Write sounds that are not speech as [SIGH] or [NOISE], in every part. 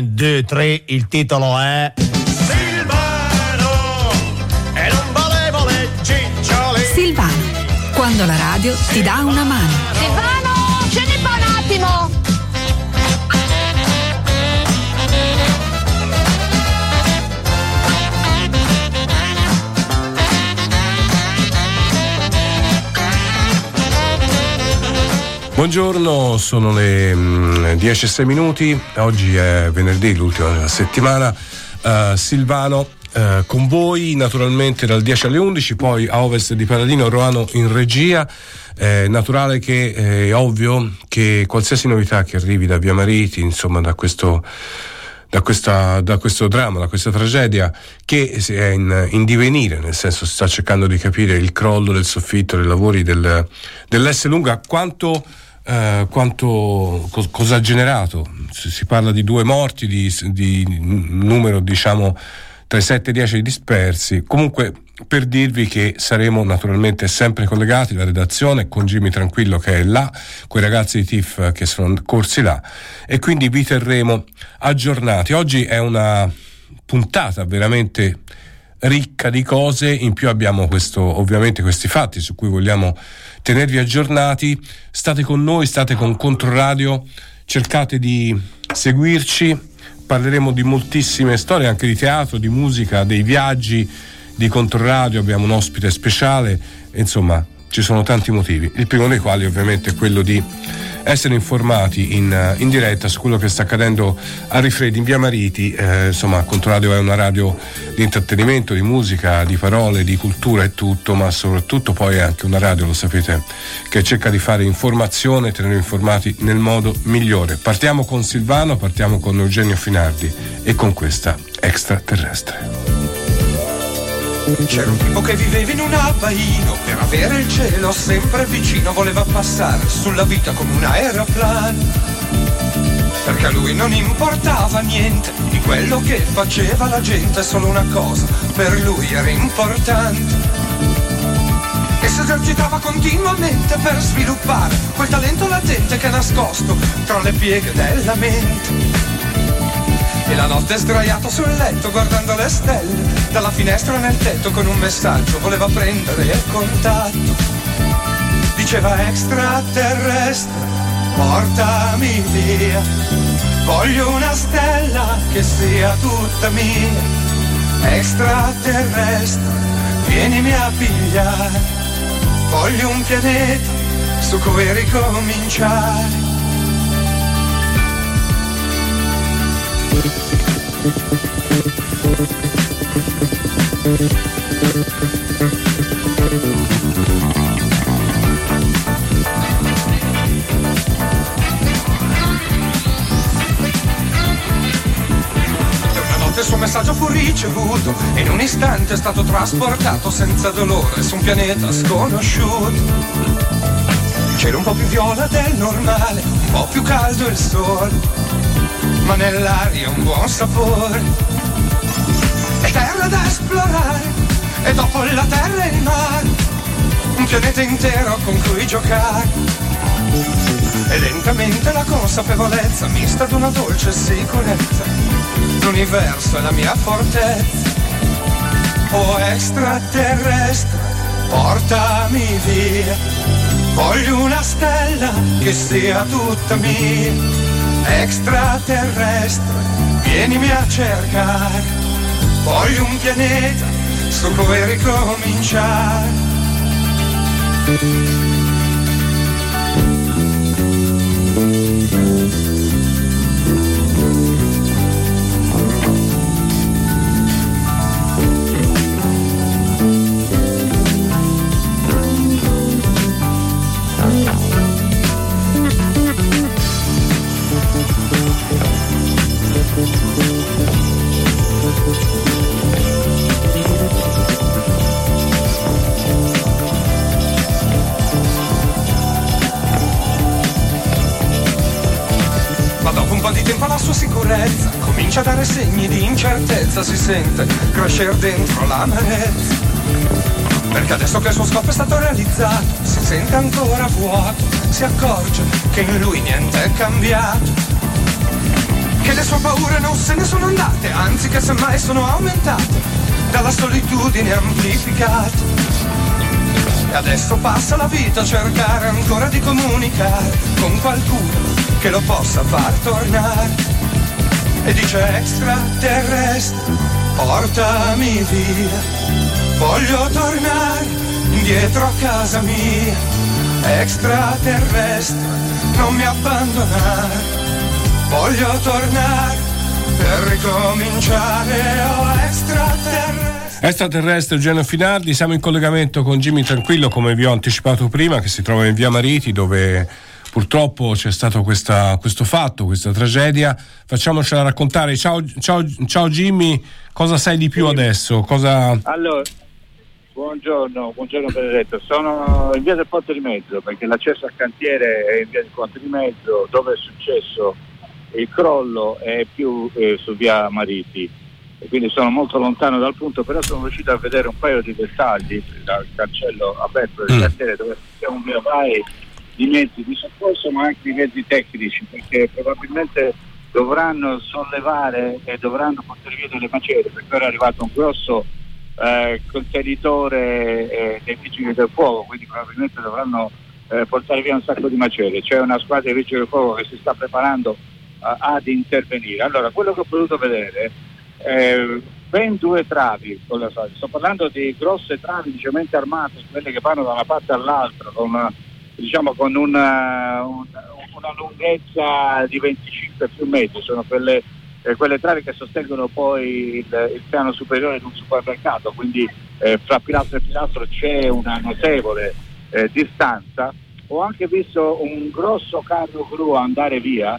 1, 2, 3, il titolo è... Silvano e non volevo le cicciole. Silvano, quando la radio ti dà una mano. Buongiorno, sono le mm, 10.06 minuti, oggi è venerdì, l'ultima della settimana. Eh, Silvano eh, con voi naturalmente dal 10 alle 11, poi a ovest di Paladino, Roano in regia. È naturale che è ovvio che qualsiasi novità che arrivi da Via Mariti, insomma da questo da, questa, da, questo dramma, da questa tragedia che è in, in, divenire, nel senso si sta cercando di capire il crollo del soffitto dei lavori del, dell'S lunga, quanto, eh, quanto co, cosa ha generato. Si, si, parla di due morti, di, di numero diciamo tra i 7 e i 10 dispersi. Comunque per dirvi che saremo naturalmente sempre collegati, la redazione con Jimmy Tranquillo che è là, con i ragazzi di TIF che sono corsi là e quindi vi terremo aggiornati. Oggi è una puntata veramente ricca di cose, in più abbiamo questo, ovviamente questi fatti su cui vogliamo tenervi aggiornati. State con noi, state con Controradio, cercate di seguirci, parleremo di moltissime storie, anche di teatro, di musica, dei viaggi di Controradio, abbiamo un ospite speciale, insomma ci sono tanti motivi, il primo dei quali ovviamente è quello di essere informati in, in diretta su quello che sta accadendo a Rifredi in via Mariti, eh, insomma Controradio è una radio di intrattenimento, di musica, di parole, di cultura e tutto, ma soprattutto poi è anche una radio, lo sapete, che cerca di fare informazione, tenere informati nel modo migliore. Partiamo con Silvano, partiamo con Eugenio Finardi e con questa extraterrestre. C'era un tipo che viveva in un abbaino. Per avere il cielo sempre vicino Voleva passare sulla vita come un aeroplano. Perché a lui non importava niente Di quello che faceva la gente Solo una cosa per lui era importante. E si esercitava continuamente per sviluppare quel talento latente che è nascosto tra le pieghe della mente. E la notte sdraiato sul letto guardando le stelle Dalla finestra nel tetto con un messaggio voleva prendere il contatto. Diceva extraterrestre, portami via. Voglio una stella che sia tutta mia. Extraterrestre, vienimi a pigliare. Voglio un pianeta su cui ricominciare ricevuto e in un istante è stato trasportato senza dolore su un pianeta sconosciuto. Cielo un po' più viola del normale, un po' più caldo il sole ma nell'aria un buon sapore. E terra da esplorare, e dopo la terra e il mare, un pianeta intero con cui giocare. E lentamente la consapevolezza mista ad una dolce sicurezza. L'universo è la mia fortezza. Oh extraterrestre, portami via. Voglio una stella che sia tutta mia extraterrestre, vienimi a cercare. Voglio un pianeta su cui ricominciare. Incertezza, si sente crescere dentro l'amarezza. Perché adesso che il suo scopo è stato realizzato, si sente ancora vuoto, si accorge che in lui niente è cambiato. che le sue paure non se ne sono andate, anzi che semmai sono aumentate, dalla solitudine amplificata. E adesso passa la vita a cercare ancora di comunicare con qualcuno che lo possa far tornare. E dice extraterrestre, portami via, voglio tornare indietro a casa mia. Extraterrestre, non mi abbandonare, voglio tornare per ricominciare, oh extraterrestre. Extraterrestre Eugenio Finardi, siamo in collegamento con Jimmy Tranquillo, come vi ho anticipato prima, che si trova in via Mariti, dove purtroppo c'è stato questa, questo fatto, questa tragedia. Facciamocela raccontare. Ciao, ciao, ciao Jimmy, cosa sai di più adesso? Cosa... Allora, buongiorno, buongiorno Benedetto. Sono in via del Ponte di Mezzo perché l'accesso al cantiere è in via del Ponte di Mezzo dove è successo il crollo è più eh, su via Mariti e quindi sono molto lontano dal punto, però sono riuscito a vedere un paio di dettagli dal cancello aperto del Mm. cantiere dove un via vai di mezzi di soccorso ma anche di mezzi tecnici perché probabilmente dovranno sollevare e dovranno portare via delle macerie perché ora è arrivato un grosso eh, contenitore eh, dei vigili del fuoco quindi probabilmente dovranno eh, portare via un sacco di macerie. C'è una squadra di vigili del fuoco che si sta preparando eh, ad intervenire. Allora quello che ho potuto vedere eh, ben due travi sto parlando di grosse travi di cemento armate quelle che vanno da una parte all'altra con una- diciamo con una, un- una lunghezza di 25 più metri, sono quelle, eh, quelle travi che sostengono poi il, il piano superiore di un supermercato, quindi eh, fra pilastro e pilastro c'è una notevole eh, distanza. Ho anche visto un grosso carro gru andare via,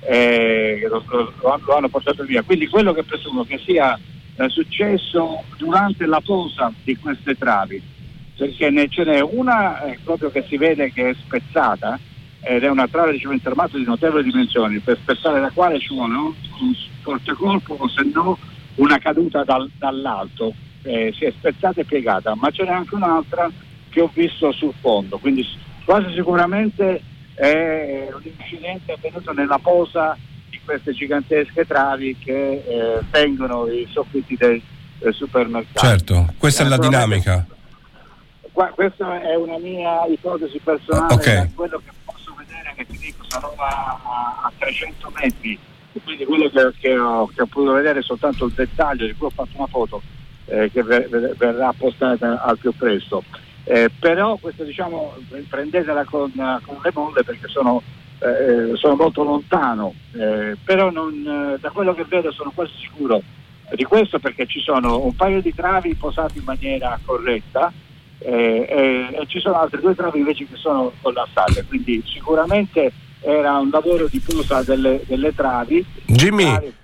eh, lo, lo- lo hanno portato via, quindi quello che presumo che sia eh, successo durante la posa di queste travi perché ne ce n'è una eh, proprio che si vede che è spezzata ed è una trave di cemento armato di notevoli dimensioni per spezzare la quale ci vuole un forte colpo o se no una caduta dal- dall'alto. Eh, si è spezzata e piegata ma ce n'è anche un'altra che ho visto sul fondo. Quindi quasi sicuramente è un incidente avvenuto nella posa di queste gigantesche travi che eh, tengono i soffitti dei, del supermercato Certo, questa è la Naturalmente- dinamica. Qua- questa è una mia ipotesi personale, ok. da quello che posso vedere che ti dico sarò a, a- a 300 metri, e quindi quello che, che ho, che ho potuto vedere è soltanto il dettaglio di cui ho fatto una foto eh, che ver- ver- verrà postata al più presto. Eh, però questo diciamo prendetela con, con le molle perché sono, eh, sono molto lontano, eh, però non, eh, da quello che vedo sono quasi sicuro di questo perché ci sono un paio di travi posati in maniera corretta eh, eh, e ci sono altre due travi invece che sono collassate, quindi sicuramente era un lavoro di posa delle, delle travi. Jimmy. Travi-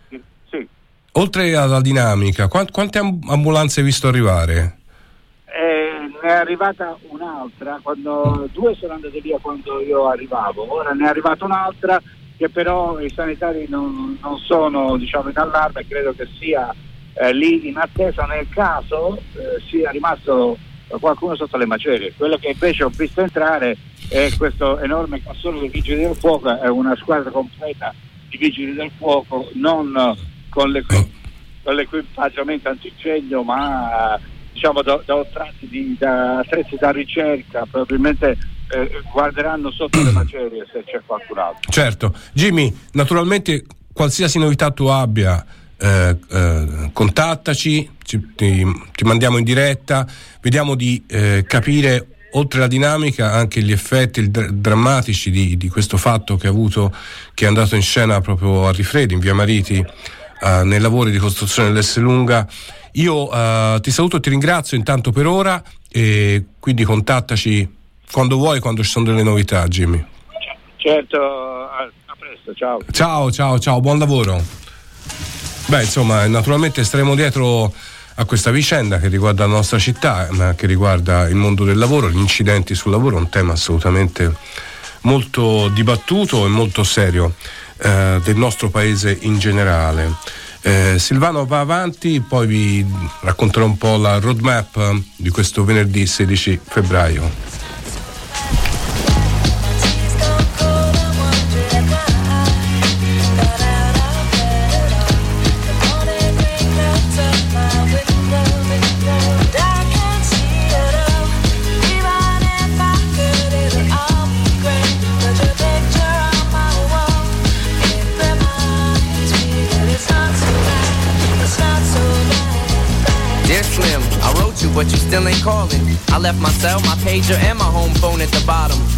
Sì. Oltre alla dinamica, quant- quante am- ambulanze hai visto arrivare? Eh, ne è arrivata un'altra, quando, due sono andate via quando io arrivavo, ora ne è arrivata un'altra che però i sanitari non, non sono diciamo, in allarme, credo che sia eh, lì in attesa nel caso eh, sia rimasto qualcuno sotto le macerie. Quello che invece ho visto entrare è questo enorme cassone dei vigili del fuoco, è una squadra completa di vigili del fuoco, non con, le, con l'equipaggiamento antincendio, ma diciamo da, da di, da attrezzi da ricerca, probabilmente eh, guarderanno sotto le macerie se c'è qualcun altro. Certo. Jimmy, naturalmente qualsiasi novità tu abbia, eh, eh, contattaci, ci- ti, ti mandiamo in diretta, vediamo di eh, capire oltre la dinamica anche gli effetti dr- drammatici di, di questo fatto che ha avuto, che è andato in scena proprio a Rifredi, in via Mariti, eh, nei lavori di costruzione dell'Esselunga. Io eh, ti saluto e ti ringrazio intanto per ora e quindi contattaci quando vuoi, quando ci sono delle novità, Jimmy. Certo, a presto, ciao. Ciao, ciao, ciao, buon lavoro. Beh, insomma, naturalmente staremo dietro a questa vicenda che riguarda la nostra città, ma che riguarda il mondo del lavoro, gli incidenti sul lavoro, un tema assolutamente molto dibattuto e molto serio eh, del nostro paese in generale. Eh, Silvano va avanti, poi vi racconterò un po' la roadmap di questo venerdì 16 febbraio. But you still ain't calling. I left my cell, my pager, and my home phone at the bottom.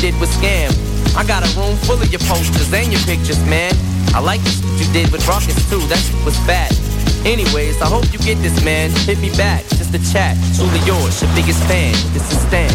did with Scam. I got a room full of your posters and your pictures, man. I like the shit you did with Rockets too, that shit was bad. Anyways, I hope you get this, man. Hit me back, just a chat. Truly yours, your biggest fan. This is Stan.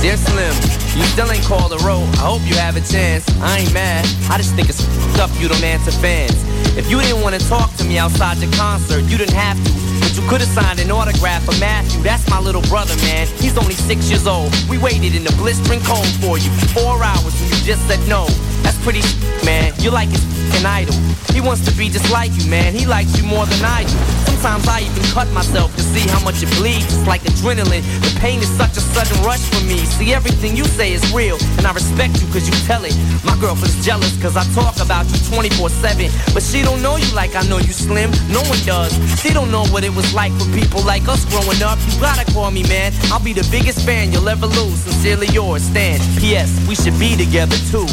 Dear Slim, you still ain't called a road. I hope you have a chance. I ain't mad. I just think it's up you don't answer fans. If you didn't want to talk to me outside your concert, you didn't have to. But you could have signed an autograph for Matthew. That's my little brother, man. He's only six years old. We waited in the blistering cold for you for four hours and you just said no. That's pretty man. You're like his f***ing idol. He wants to be just like you, man. He likes you more than I do. Sometimes I even cut myself to see how much it bleeds. It's like adrenaline. The pain is such a sudden rush for me. See, everything you say is real, and I respect you cause you tell it. My girlfriend's jealous cause I talk about you 24-7. But she don't know you like I know you slim. No one does. She don't know what it was like for people like us growing up. You gotta call me, man. I'll be the biggest fan you'll ever lose. Sincerely yours, Stan. P.S. We should be together too.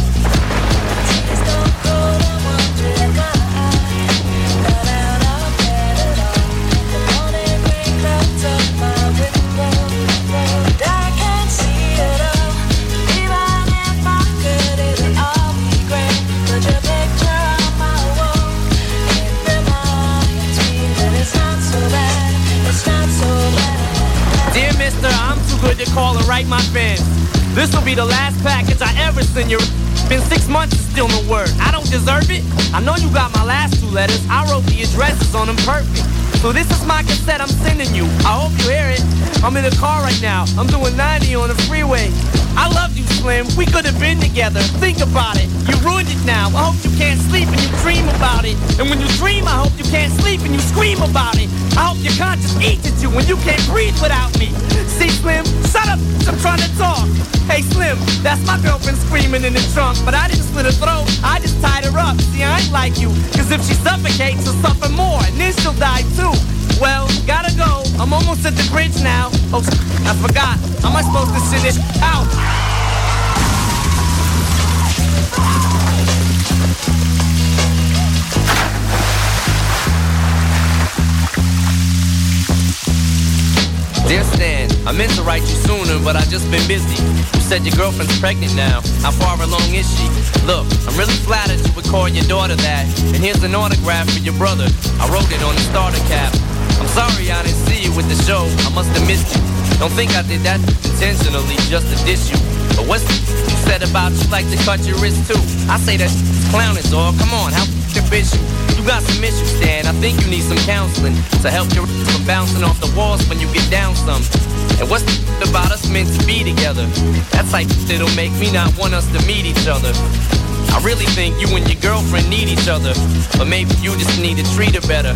Call and write my fans. This will be the last package I ever send you. Been six months and still no word. I don't deserve it. I know you got my last two letters. I wrote the addresses on them perfect. So this is my cassette I'm sending you. I hope you hear it. I'm in the car right now. I'm doing 90 on the freeway. I love you, Slim. We could have been together. Think about it. You ruined it now. I hope you can't sleep and you dream about it. And when you dream, I hope you can't sleep and you scream about it. I hope your conscience eats at you when you can't breathe without me. See, Slim, shut up. I'm trying to talk. Hey, Slim, that's my girlfriend screaming in the trunk. But I didn't slit her throat. I just tied her up. See, I ain't like you. Cause if she suffocates, she'll suffer more. And then she'll die too. Well, gotta go. I'm almost at the bridge now. Oh, I forgot. How am I supposed to send this out? Dear Stan, I meant to write you sooner, but I just been busy. You said your girlfriend's pregnant now. How far along is she? Look, I'm really flattered you would call your daughter that. And here's an autograph for your brother. I wrote it on the starter cap. I'm sorry I didn't see you with the show. I must have missed you. Don't think I did that intentionally just to diss you. But what's said about you like to cut your wrist too? I say that clowning, dog. Come on, how f***ing bitch you? You got some issues, Dan. I think you need some counseling to help your from bouncing off the walls when you get down some. And what's the about us meant to be together? That's like that'll make me not want us to meet each other. I really think you and your girlfriend need each other, but maybe you just need to treat her better.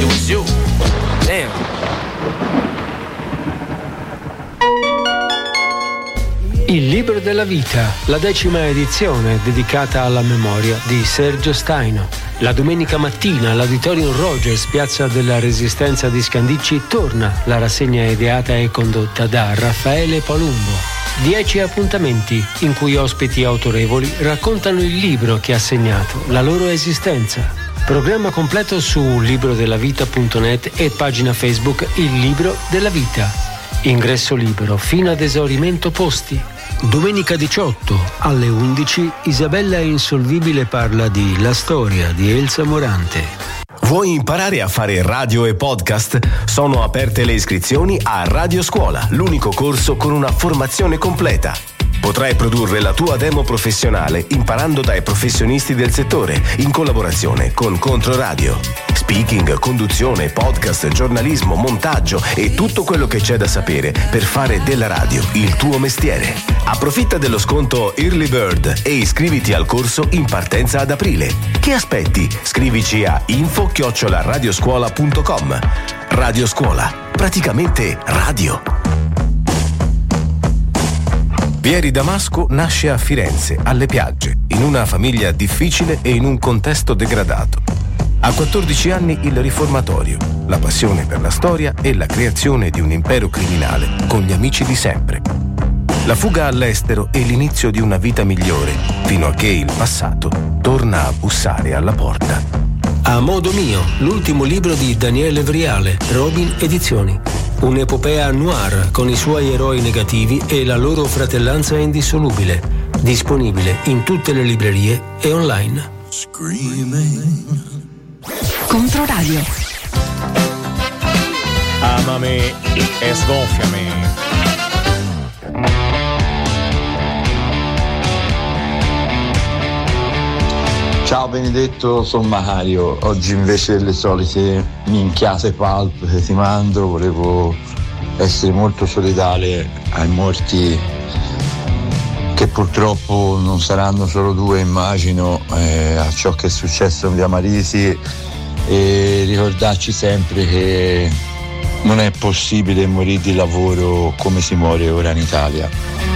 it was you. Damn. Il libro della vita, la decima edizione dedicata alla memoria di Sergio Staino. La domenica mattina all'Auditorium Rogers, piazza della Resistenza di Scandicci, torna la rassegna ideata e condotta da Raffaele Palumbo. 10 appuntamenti in cui ospiti autorevoli raccontano il libro che ha segnato la loro esistenza. Programma completo su librodellavita.net e pagina Facebook Il Libro della Vita. Ingresso libero fino ad esaurimento posti. Domenica 18 alle 11 Isabella Insolvibile parla di La storia di Elsa Morante. Vuoi imparare a fare radio e podcast? Sono aperte le iscrizioni a Radio Scuola, l'unico corso con una formazione completa. Potrai produrre la tua demo professionale imparando dai professionisti del settore, in collaborazione con Controradio. Speaking, conduzione, podcast, giornalismo, montaggio e tutto quello che c'è da sapere per fare della radio il tuo mestiere. Approfitta dello sconto Early Bird e iscriviti al corso in partenza ad aprile. Che aspetti? Scrivici a info-radioscuola.com. Radio Scuola, praticamente radio. Vieri Damasco nasce a Firenze, alle piagge, in una famiglia difficile e in un contesto degradato. A 14 anni il riformatorio, la passione per la storia e la creazione di un impero criminale con gli amici di sempre. La fuga all'estero e l'inizio di una vita migliore, fino a che il passato torna a bussare alla porta. A modo mio, l'ultimo libro di Daniele Vriale, Robin Edizioni. Un'epopea noir con i suoi eroi negativi e la loro fratellanza indissolubile. Disponibile in tutte le librerie e online. Controradio. Amami e sgonfiami. Ciao Benedetto, sono Mario. Oggi invece delle solite minchiate pulp che ti mando, volevo essere molto solidale ai morti che purtroppo non saranno solo due, immagino, eh, a ciò che è successo via Marisi e ricordarci sempre che non è possibile morire di lavoro come si muore ora in Italia.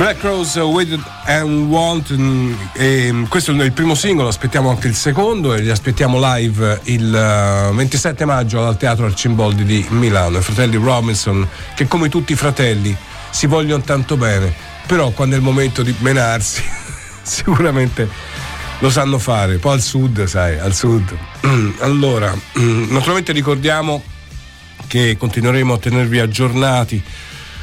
Black Rose Waited and Want, e questo è il primo singolo, aspettiamo anche il secondo e li aspettiamo live il 27 maggio al Teatro Arcimboldi di Milano. I fratelli Robinson, che come tutti i fratelli si vogliono tanto bene, però quando è il momento di menarsi, [LAUGHS] sicuramente lo sanno fare. Poi al sud, sai, al sud. [CLEARS THROAT] Allora, [CLEARS THROAT] naturalmente ricordiamo che continueremo a tenervi aggiornati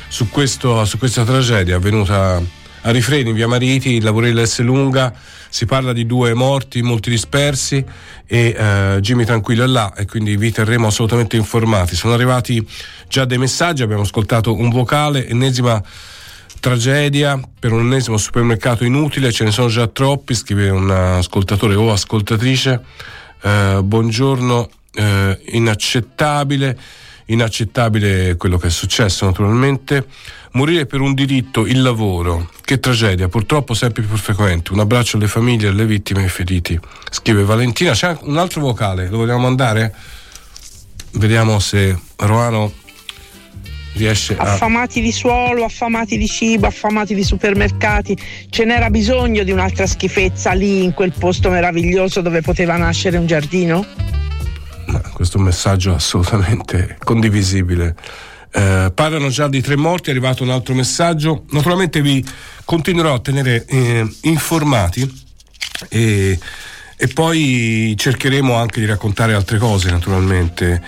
su, questo, su questa tragedia avvenuta a Rifreni, via Mariti, Lavorella S. Lunga. Si parla di due morti, molti dispersi e uh, Jimmy Tranquillo è là e quindi vi terremo assolutamente informati. Sono arrivati già dei messaggi, abbiamo ascoltato un vocale, ennesima tragedia per un ennesimo supermercato inutile, ce ne sono già troppi, scrive un ascoltatore o ascoltatrice. Uh, buongiorno, uh, inaccettabile inaccettabile quello che è successo naturalmente. Morire per un diritto, il lavoro, che tragedia, purtroppo sempre più frequente. Un abbraccio alle famiglie, alle vittime e ai feriti. Scrive Valentina, c'è un altro vocale, lo vogliamo mandare? Vediamo se Roano riesce a... Affamati di suolo, affamati di cibo, affamati di supermercati. Ce n'era bisogno di un'altra schifezza lì in quel posto meraviglioso dove poteva nascere un giardino? Questo messaggio assolutamente condivisibile. Eh, parlano già di tre morti, è arrivato un altro messaggio. Naturalmente vi continuerò a tenere eh, informati e, e, poi cercheremo anche di raccontare altre cose, naturalmente.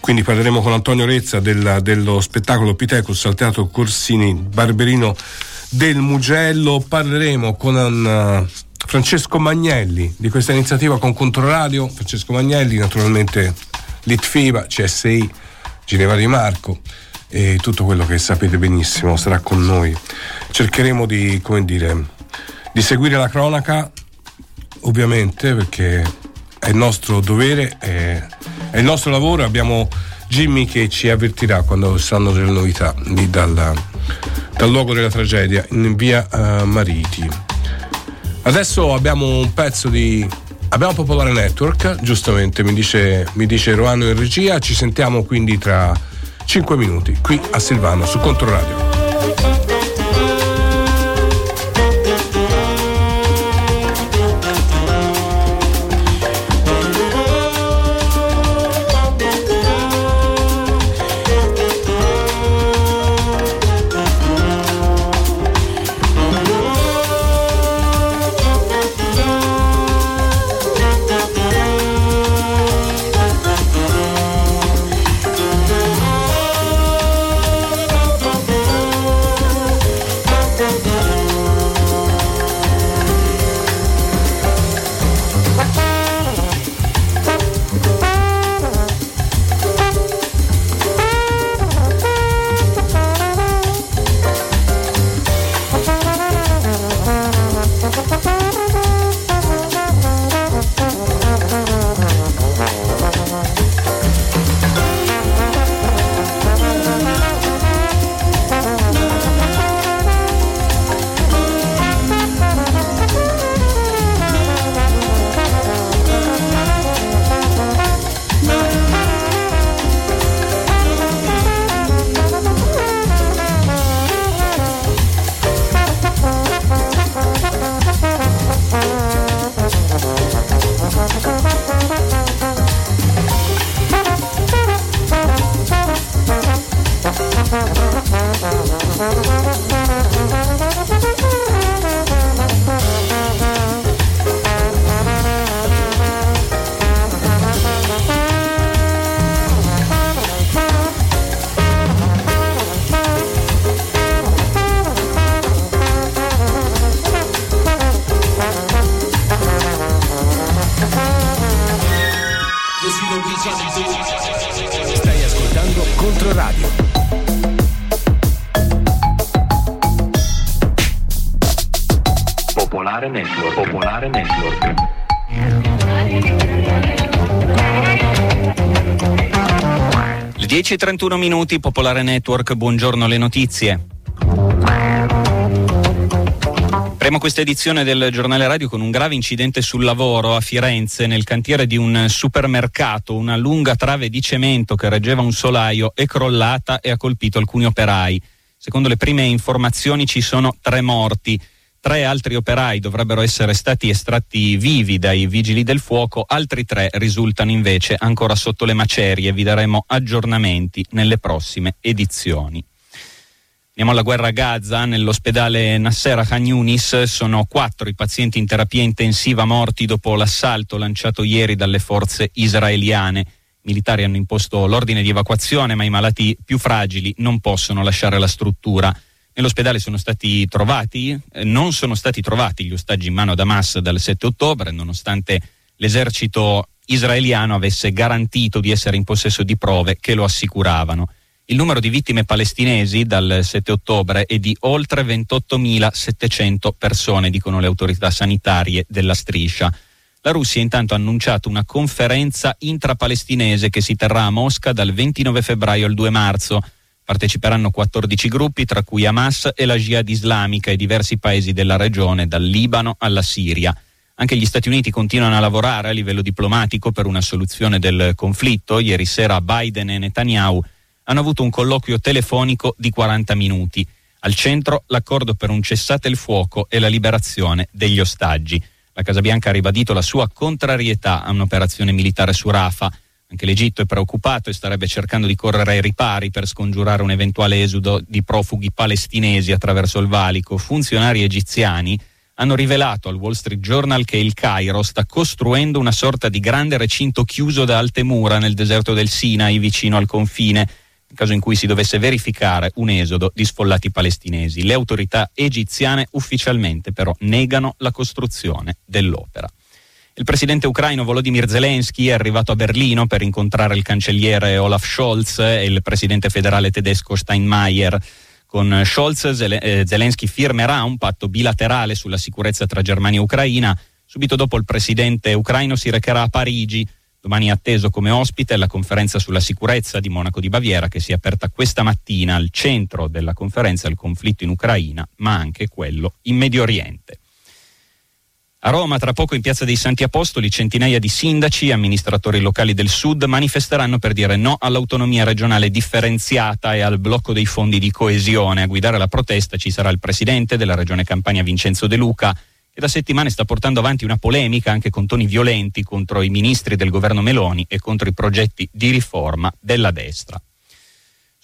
Quindi parleremo con Antonio Rezza della, dello spettacolo Pitecus al Teatro Corsini Barberino del Mugello. Parleremo con un, Francesco Magnelli di questa iniziativa con Controradio, Francesco Magnelli naturalmente Litfiba, CSI, Ginevra Di Marco e tutto quello che sapete benissimo sarà con noi. Cercheremo di, dire, di seguire la cronaca, ovviamente perché è il nostro dovere, è, è il nostro lavoro, abbiamo Jimmy che ci avvertirà quando saranno delle novità lì dal, dal luogo della tragedia in via uh, Mariti. Adesso abbiamo un pezzo di. Abbiamo Popolare Network, giustamente mi dice, mi dice Roano in regia. Ci sentiamo quindi tra 5 minuti qui a Silvano su Controradio. E 31 minuti, Popolare Network, buongiorno le notizie. Apriamo questa edizione del giornale radio con un grave incidente sul lavoro a Firenze nel cantiere di un supermercato. Una lunga trave di cemento che reggeva un solaio è crollata e ha colpito alcuni operai. Secondo le prime informazioni ci sono tre morti. Tre altri operai dovrebbero essere stati estratti vivi dai vigili del fuoco, altri tre risultano invece ancora sotto le macerie. Vi daremo aggiornamenti nelle prossime edizioni. Andiamo alla guerra a Gaza, nell'ospedale Nasser Khan Yunis sono quattro i pazienti in terapia intensiva morti dopo l'assalto lanciato ieri dalle forze israeliane. I militari hanno imposto l'ordine di evacuazione, ma i malati più fragili non possono lasciare la struttura. Nell'ospedale sono stati trovati, eh, non sono stati trovati gli ostaggi in mano ad Hamas dal 7 ottobre, nonostante l'esercito israeliano avesse garantito di essere in possesso di prove che lo assicuravano. Il numero di vittime palestinesi dal 7 ottobre è di oltre 28.700 persone, dicono le autorità sanitarie della striscia. La Russia intanto ha annunciato una conferenza intrapalestinese che si terrà a Mosca dal 29 febbraio al 2 marzo Parteciperanno 14 gruppi, tra cui Hamas e la Jihad islamica e diversi paesi della regione, dal Libano alla Siria. Anche gli Stati Uniti continuano a lavorare a livello diplomatico per una soluzione del conflitto. Ieri sera Biden e Netanyahu hanno avuto un colloquio telefonico di 40 minuti. Al centro l'accordo per un cessate il fuoco e la liberazione degli ostaggi. La Casa Bianca ha ribadito la sua contrarietà a un'operazione militare su Rafah anche l'Egitto è preoccupato e starebbe cercando di correre ai ripari per scongiurare un eventuale esodo di profughi palestinesi attraverso il valico. Funzionari egiziani hanno rivelato al Wall Street Journal che il Cairo sta costruendo una sorta di grande recinto chiuso da alte mura nel deserto del Sinai vicino al confine, in caso in cui si dovesse verificare un esodo di sfollati palestinesi. Le autorità egiziane ufficialmente però negano la costruzione dell'opera. Il presidente ucraino Volodymyr Zelensky è arrivato a Berlino per incontrare il cancelliere Olaf Scholz e il presidente federale tedesco Steinmeier. Con Scholz eh, Zelensky firmerà un patto bilaterale sulla sicurezza tra Germania e Ucraina. Subito dopo il presidente ucraino si recherà a Parigi. Domani è atteso come ospite alla conferenza sulla sicurezza di Monaco di Baviera che si è aperta questa mattina al centro della conferenza il conflitto in Ucraina, ma anche quello in Medio Oriente. A Roma, tra poco in Piazza dei Santi Apostoli, centinaia di sindaci e amministratori locali del Sud manifesteranno per dire no all'autonomia regionale differenziata e al blocco dei fondi di coesione. A guidare la protesta ci sarà il presidente della Regione Campania Vincenzo De Luca, che da settimane sta portando avanti una polemica anche con toni violenti contro i ministri del governo Meloni e contro i progetti di riforma della destra.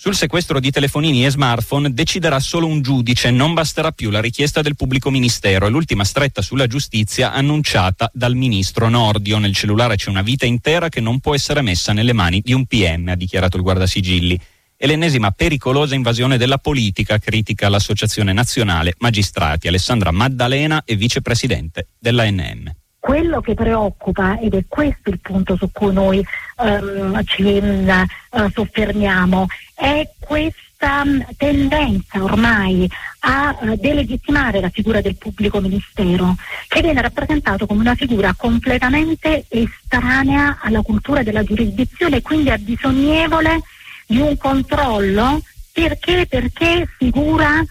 Sul sequestro di telefonini e smartphone deciderà solo un giudice, non basterà più la richiesta del pubblico ministero. È l'ultima stretta sulla giustizia annunciata dal ministro Nordio. Nel cellulare c'è una vita intera che non può essere messa nelle mani di un PM, ha dichiarato il guardasigilli. È l'ennesima pericolosa invasione della politica, critica l'associazione nazionale magistrati. Alessandra Maddalena è vicepresidente dell'ANM. Quello che preoccupa, ed è questo il punto su cui noi um, ci uh, soffermiamo, è questa um, tendenza ormai a uh, delegittimare la figura del pubblico ministero, che viene rappresentato come una figura completamente estranea alla cultura della giurisdizione e quindi abbisognevole di un controllo perché, perché figura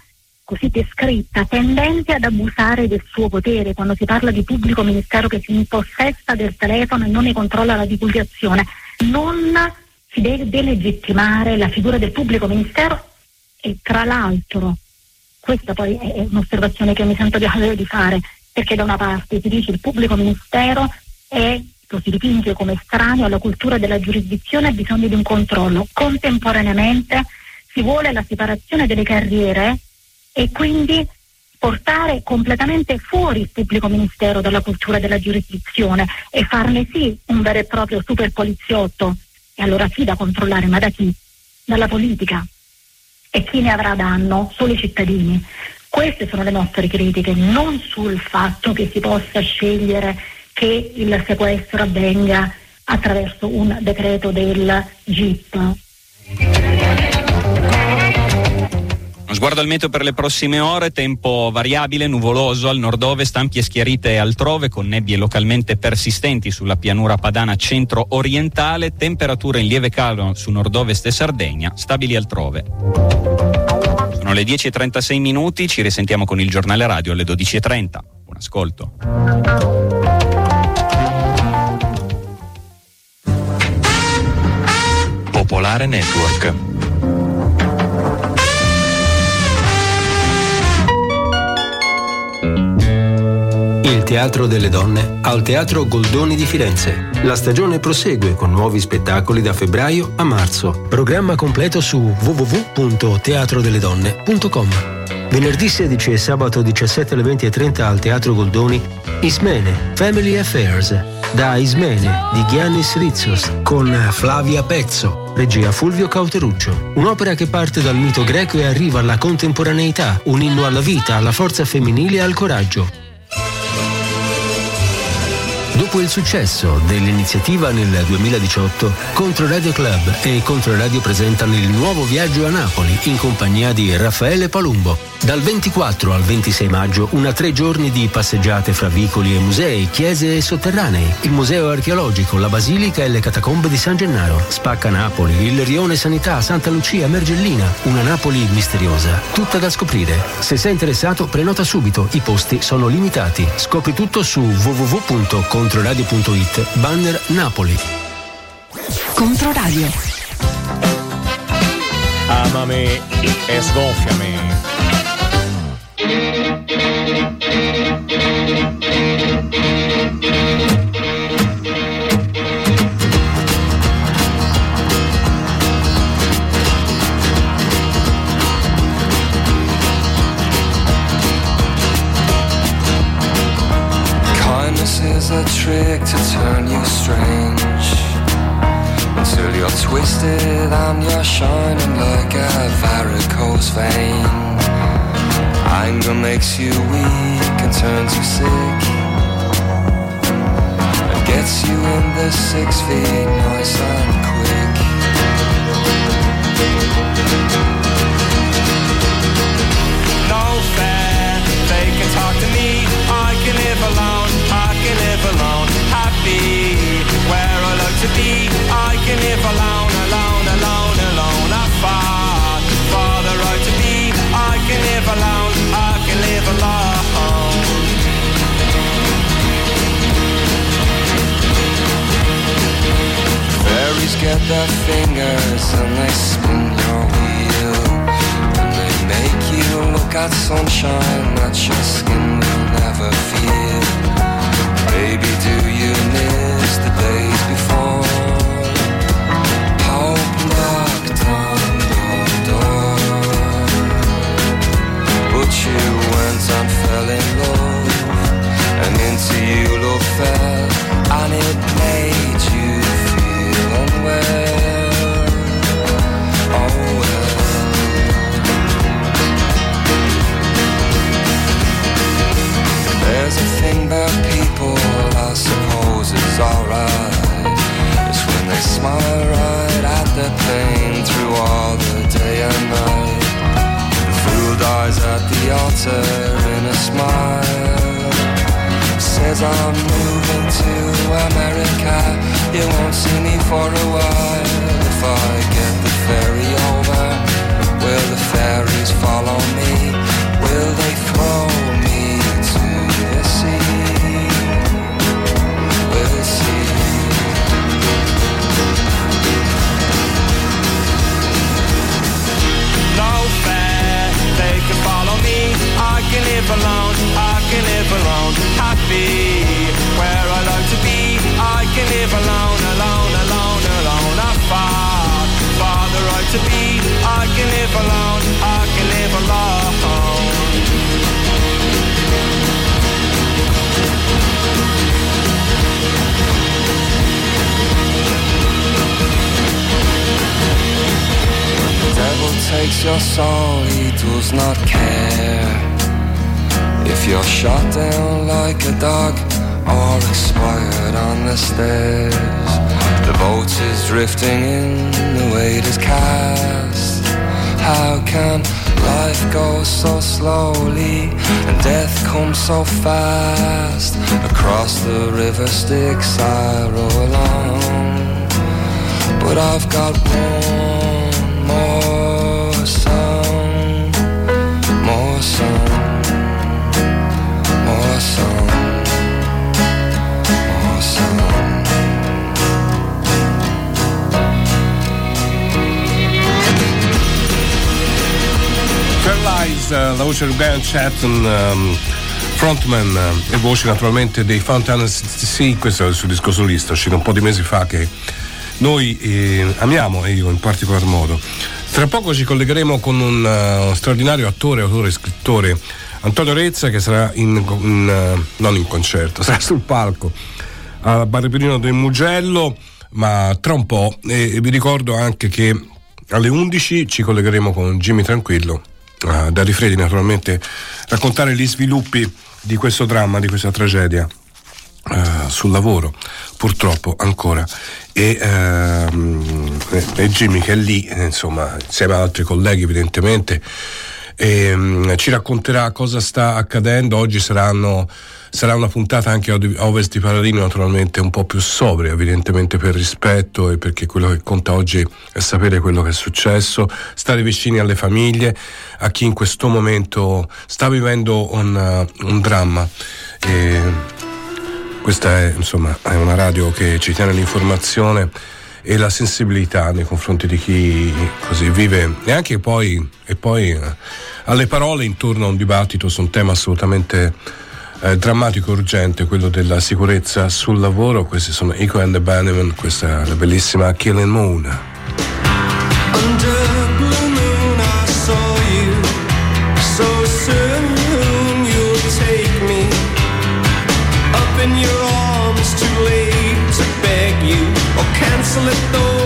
così descritta, tendente ad abusare del suo potere quando si parla di pubblico ministero che si impossessa del telefono e non ne controlla la divulgazione. Non si deve delegittimare la figura del pubblico ministero e tra l'altro, questa poi è un'osservazione che mi sento di fare, perché da una parte si dice che il pubblico ministero è lo si dipinge come estraneo alla cultura della giurisdizione e ha bisogno di un controllo. Contemporaneamente si vuole la separazione delle carriere e quindi portare completamente fuori il pubblico ministero dalla cultura della giurisdizione e farne sì un vero e proprio super poliziotto e allora sì da controllare, ma da chi? Dalla politica. E chi ne avrà danno? Solo i cittadini. Queste sono le nostre critiche, non sul fatto che si possa scegliere che il sequestro avvenga attraverso un decreto del GIP. Uno sguardo al meteo per le prossime ore, tempo variabile, nuvoloso al nord-ovest, ampie schiarite altrove con nebbie localmente persistenti sulla pianura padana centro-orientale, temperature in lieve calo su nord-ovest e Sardegna, stabili altrove. Sono le 10.36 minuti, ci risentiamo con il giornale radio alle 12.30. Buon ascolto. Popolare Network Teatro delle Donne al Teatro Goldoni di Firenze. La stagione prosegue con nuovi spettacoli da febbraio a marzo. Programma completo su www.teatrodelledonne.com. Venerdì 16 e sabato 17 alle 20 e 30 al Teatro Goldoni Ismene, Family Affairs, da Ismene di Giannis Rizos con Flavia Pezzo, regia Fulvio Cauteruccio. Un'opera che parte dal mito greco e arriva alla contemporaneità, un inno alla vita, alla forza femminile e al coraggio. Dopo il successo dell'iniziativa nel 2018, Controradio Club e Controradio presentano il nuovo viaggio a Napoli in compagnia di Raffaele Palumbo. Dal 24 al 26 maggio, una tre giorni di passeggiate fra vicoli e musei, chiese e sotterranei, il museo archeologico, la basilica e le catacombe di San Gennaro, Spacca Napoli, il Rione Sanità, Santa Lucia, Mergellina, una Napoli misteriosa, tutta da scoprire. Se sei interessato, prenota subito, i posti sono limitati. Scopri tutto su www.controradio.it, banner Napoli. Controradio. Amami e sgonfiami. A trick to turn you strange. Until you're twisted and you're shining like a varicose vein. Anger makes you weak and turns you sick. And gets you in the six feet Their fingers and they spin your wheel. And they make you look at sunshine that your skin will never smile right at their pain Through all the day and night. The fool dies at the altar in a smile. Says I'm moving to America. You won't see me for a while. If I get the ferry over Will the fairies follow me? Will they throw alone, I can live alone, happy where I like to be. I can live alone, alone, alone, alone. I fought for the right to be. I can live alone, I can live alone. The devil takes your soul, he does not care If you're shot down like a dog or expired on the stairs The boat is drifting in, the weight is cast. How can life go so slowly and death come so fast? Across the river Styx I row along But I've got one more Eh, la voce di Brian Chatton, ehm, frontman eh, e voce naturalmente dei Fountain Sea, questo è il suo disco solista, uscito un po' di mesi fa che noi eh, amiamo e io in particolar modo. Tra poco ci collegheremo con un uh, straordinario attore, autore e scrittore Antonio Rezza che sarà in, in, uh, non in concerto, [LAUGHS] sarà sul palco a Barberino del Mugello, ma tra un po' e, e vi ricordo anche che alle 11 ci collegheremo con Jimmy Tranquillo, uh, da Rifredi naturalmente, raccontare gli sviluppi di questo dramma, di questa tragedia uh, sul lavoro, purtroppo ancora. E, uh, e, Jimmy che è lì, insomma, insieme ad altri colleghi evidentemente, e, um, ci racconterà cosa sta accadendo. Oggi saranno sarà una puntata anche a Ovest di Paladino naturalmente un po' più sobria evidentemente per rispetto e perché quello che conta oggi è sapere quello che è successo stare vicini alle famiglie a chi in questo momento sta vivendo un, un dramma. E questa è insomma è una radio che ci tiene l'informazione e la sensibilità nei confronti di chi così vive. E anche poi, e poi uh, alle parole intorno a un dibattito su un tema assolutamente eh, drammatico urgente, quello della sicurezza sul lavoro. Questi sono Eco and the Bannerman, questa è la bellissima Killing Moon. cancel it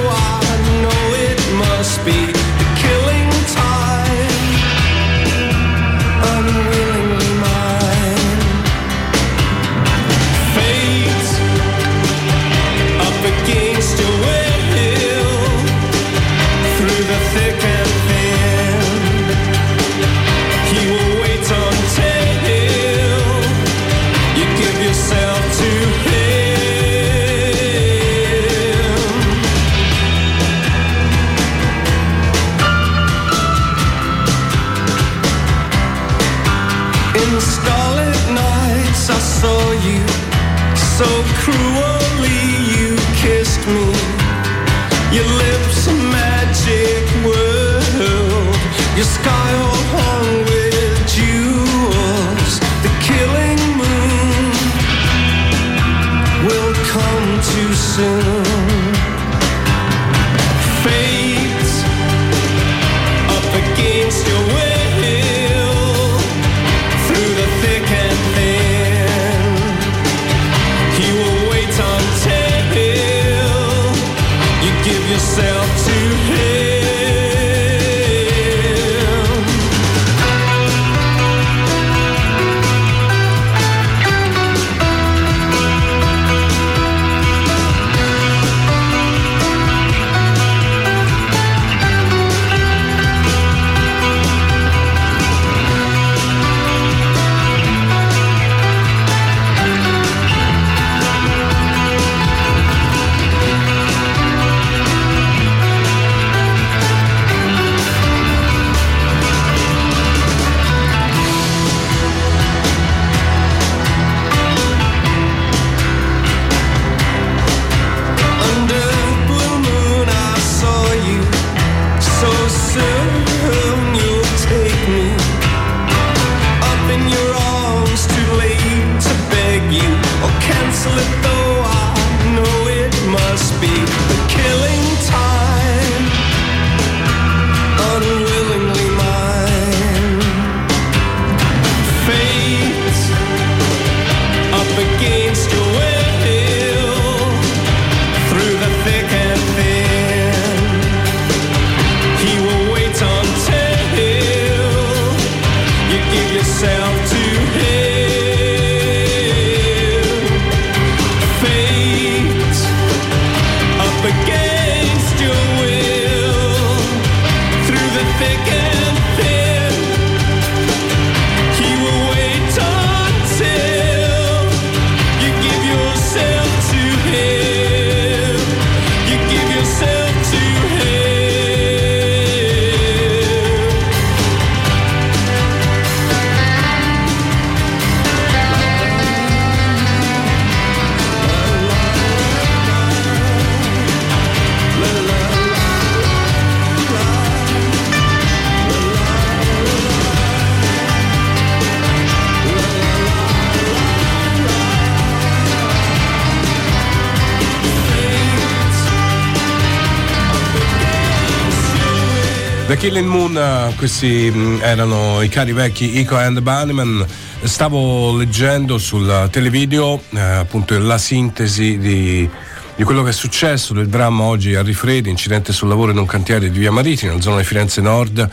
The Killing Moon, eh, questi mh, erano i cari vecchi Ico and Bunnyman. Stavo leggendo sul televideo eh, appunto la sintesi di, di quello che è successo del dramma oggi a Rifredi, incidente sul lavoro in un cantiere di Via Maritima, nella zona di Firenze Nord.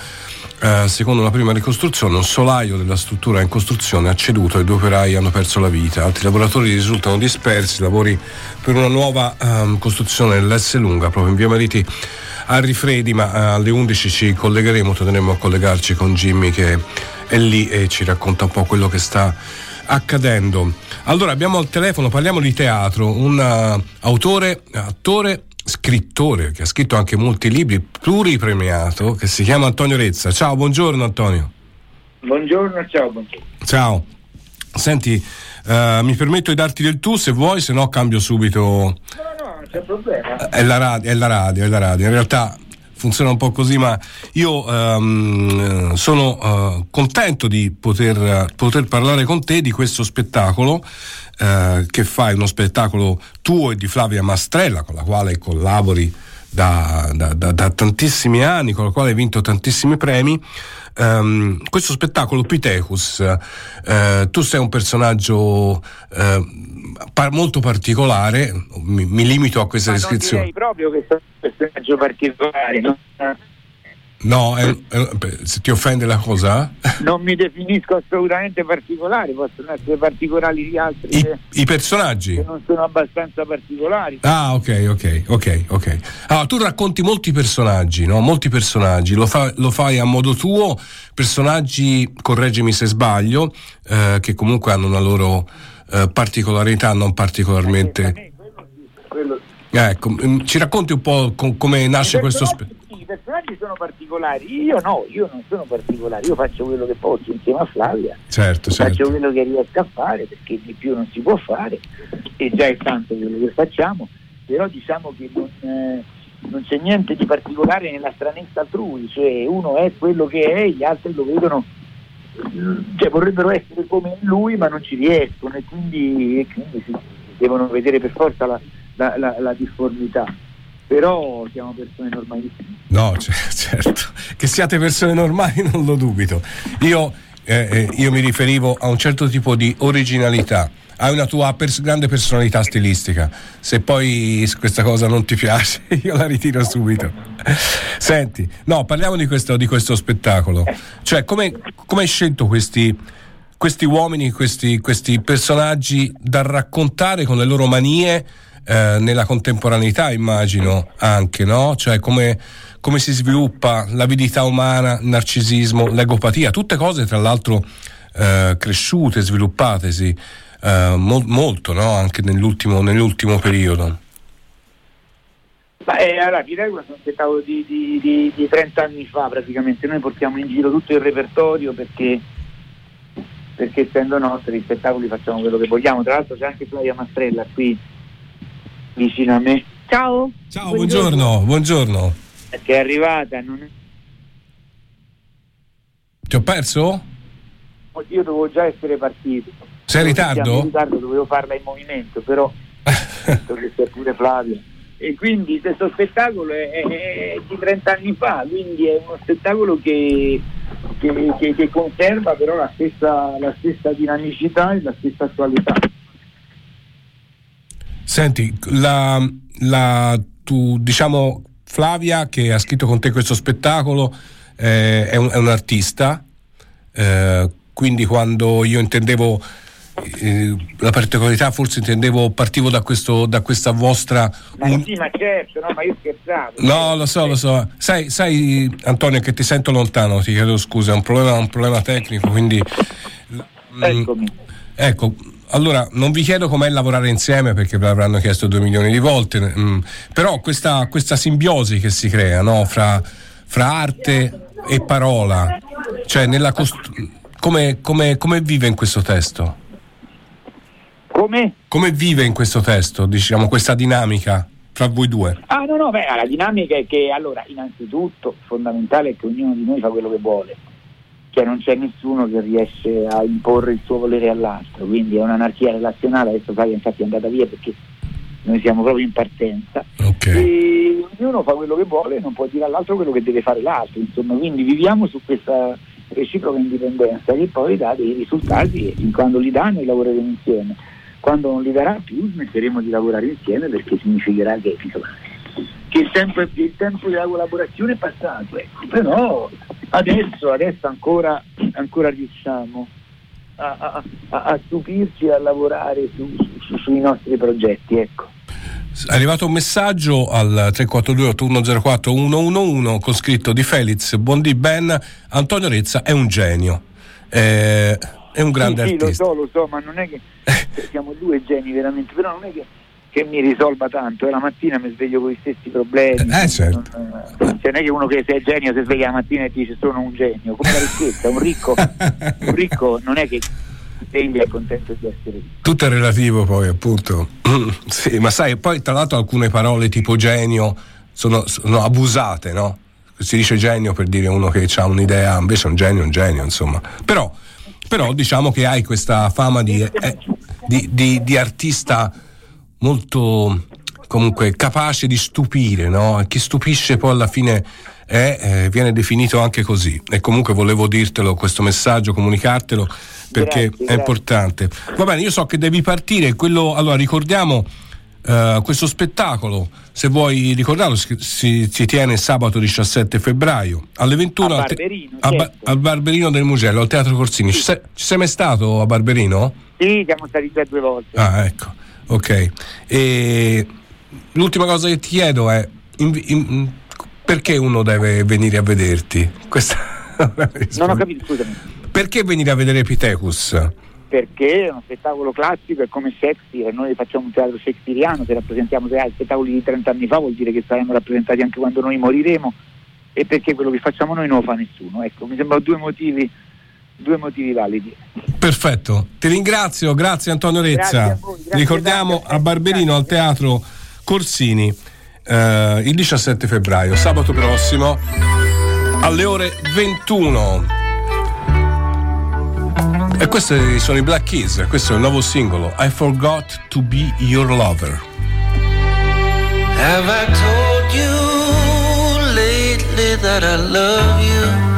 Eh, secondo una prima ricostruzione, un solaio della struttura in costruzione ha ceduto e due operai hanno perso la vita. Altri lavoratori risultano dispersi, lavori per una nuova ehm, costruzione dell'S lunga proprio in Via Mariti a Rifredi, ma eh, alle 11 ci collegheremo, torneremo a collegarci con Jimmy che è lì e ci racconta un po' quello che sta accadendo. Allora abbiamo al telefono, parliamo di teatro, un uh, autore, attore, scrittore che ha scritto anche molti libri, pluripremiato, che si chiama Antonio Rezza. Ciao, buongiorno Antonio. Buongiorno, ciao, buongiorno. Ciao. Senti, uh, mi permetto di darti del tu se vuoi, se no cambio subito. No, no, non c'è problema. È la, radio, è la radio, è la radio. In realtà funziona un po' così, ma io um, sono uh, contento di poter, poter, parlare con te di questo spettacolo uh, che fai, uno spettacolo tuo e di Flavia Mastrella, con la quale collabori da, da, da, da tantissimi anni, con la quale hai vinto tantissimi premi. Um, questo spettacolo Pitecus, uh, tu sei un personaggio par- molto particolare, mi, mi, limito a questa Ma descrizione. Non direi proprio che sei un personaggio particolare, no? No, è, è, se ti offende la cosa? Non mi definisco assolutamente particolare, possono essere particolari di altri. I, che, i personaggi? Che non sono abbastanza particolari. Ah, ok, ok, ok, ok. Allora, tu racconti molti personaggi, no? Molti personaggi, lo, fa, lo fai a modo tuo, personaggi, correggimi se sbaglio, eh, che comunque hanno una loro eh, particolarità, non particolarmente... Ecco, ci racconti un po' com- come nasce questo spettacolo? I personaggi sono particolari, io no, io non sono particolare, io faccio quello che posso insieme a Flavia, certo, faccio certo. quello che riesco a fare perché di più non si può fare e già è tanto quello che facciamo, però diciamo che non, eh, non c'è niente di particolare nella stranezza altrui, cioè uno è quello che è, gli altri lo vedono, cioè vorrebbero essere come lui ma non ci riescono e quindi, e quindi si devono vedere per forza la, la, la, la difformità però siamo persone normalissime. No, [LAUGHS] certo, che siate persone normali non lo dubito. Io, eh, eh, io mi riferivo a un certo tipo di originalità. Hai una tua pers- grande personalità stilistica. Se poi questa cosa non ti piace, [LAUGHS] io la ritiro subito. Senti, no, parliamo di questo, di questo spettacolo. Cioè, come hai scelto questi, questi uomini, questi, questi personaggi da raccontare con le loro manie? Eh, nella contemporaneità immagino anche, no? Cioè come, come, si sviluppa l'avidità umana, il narcisismo, l'egopatia, tutte cose tra l'altro eh, cresciute, sviluppatesi eh, mo- molto, no? Anche nell'ultimo, nell'ultimo periodo. Ma eh, allora, è un spettacolo di, di, di, di 30 anni fa praticamente, noi portiamo in giro tutto il repertorio perché perché essendo nostri i spettacoli facciamo quello che vogliamo, tra l'altro c'è anche Flavia Mastrella qui vicino a me. Ciao. Ciao, buongiorno, buongiorno. Che è arrivata, non è... Ti ho perso? Io dovevo già essere partito. Sei in ritardo? In ritardo dovevo farla in movimento, però [LAUGHS] che c'è pure Flavio. E quindi questo spettacolo è, è, è, di 30 anni fa, quindi è uno spettacolo che, che, che, che conserva però la stessa, la stessa dinamicità e la stessa attualità. Senti, la, la, tu, diciamo Flavia che ha scritto con te questo spettacolo eh, è, un, è, un, artista, eh, quindi quando io intendevo eh, la particolarità forse intendevo partivo da, questo, da questa vostra ma un... sì ma certo no ma io scherzavo no lo so lo so sai, sai Antonio che ti sento lontano ti chiedo scusa è un problema, un problema tecnico quindi Eccomi. ecco allora, non vi chiedo com'è lavorare insieme perché ve l'avranno chiesto due milioni di volte, mm, però questa, questa, simbiosi che si crea no? fra, fra, arte e parola, cioè nella cost- come, come, come, vive in questo testo? Come? Come vive in questo testo, diciamo, questa dinamica fra voi due? Ah no, no, beh, la dinamica è che allora, innanzitutto, fondamentale è che ognuno di noi fa quello che vuole cioè non c'è nessuno che riesce a imporre il suo volere all'altro, quindi è un'anarchia relazionale, adesso Flavia infatti è andata via perché noi siamo proprio in partenza. E ognuno fa quello che vuole e non può dire all'altro quello che deve fare l'altro, insomma, quindi viviamo su questa reciproca indipendenza che poi dà dei risultati e quando li dà noi lavoreremo insieme, quando non li darà più smetteremo di lavorare insieme perché significherà che, insomma, che il, tempo, il, tempo, della collaborazione è passato, ecco. però adesso, adesso ancora, ancora riusciamo a, a, a, stupirci e a lavorare su, su, sui nostri progetti. Ecco. È arrivato un messaggio al 342 8104 111 con scritto di Felix Bondi Ben Antonio Rezza è un genio eh, è un grande sì, artista sì, lo so, lo so, ma non è che [LAUGHS] siamo due geni veramente, però non è che, che mi risolva tanto, e la mattina mi sveglio con gli stessi problemi. Eh, certo. non, cioè, non è che uno che sei genio si sveglia la mattina e dice sono un genio, come la ricchezza, un ricco, [LAUGHS] un ricco non è che egli è contento di essere ricco. Tutto è relativo poi, appunto. [CLEARS THROAT] sì, ma sai, poi tra l'altro alcune parole tipo genio sono, sono abusate, no? Si dice genio per dire uno che ha un'idea, invece un genio è un genio, insomma. Però, però diciamo che hai questa fama di, eh, di, di, di artista molto comunque capace di stupire, no? Chi stupisce poi alla fine è, eh, viene definito anche così. E comunque volevo dirtelo questo messaggio, comunicartelo perché Grazie, è grazie. importante. Va bene, io so che devi partire, quello, allora ricordiamo eh, questo spettacolo, se vuoi ricordarlo, si, si- tiene sabato 17 febbraio alle 21 A al te- Barberino, Ba- certo. al Barberino del Mugello, al Teatro Corsini. Ci sei, ci sei mai stato a Barberino? Sì, siamo stati già due volte. Ah, ecco, ok. E l'ultima cosa che ti chiedo è in- in- perché uno deve venire a vederti? Questa [LAUGHS] Non ho capito, scusami. Perché venire a vedere Epithecus? Perché è uno spettacolo classico, è come Shakespeare, noi facciamo un teatro shakespeariano, se rappresentiamo spettacoli di 30 anni fa vuol dire che saremo rappresentati anche quando noi moriremo e perché quello che facciamo noi non lo fa nessuno. Ecco, mi sembrano due motivi, due motivi validi. Perfetto, ti ringrazio, grazie Antonio Grazie Rezza. a voi, grazie Ricordiamo a Barberino al Teatro Corsini eh, il 17 febbraio, sabato prossimo alle ore 21. E questi sono i Black Keys, questo è il nuovo singolo I Forgot to Be Your Lover. Have I told you lately that I love you?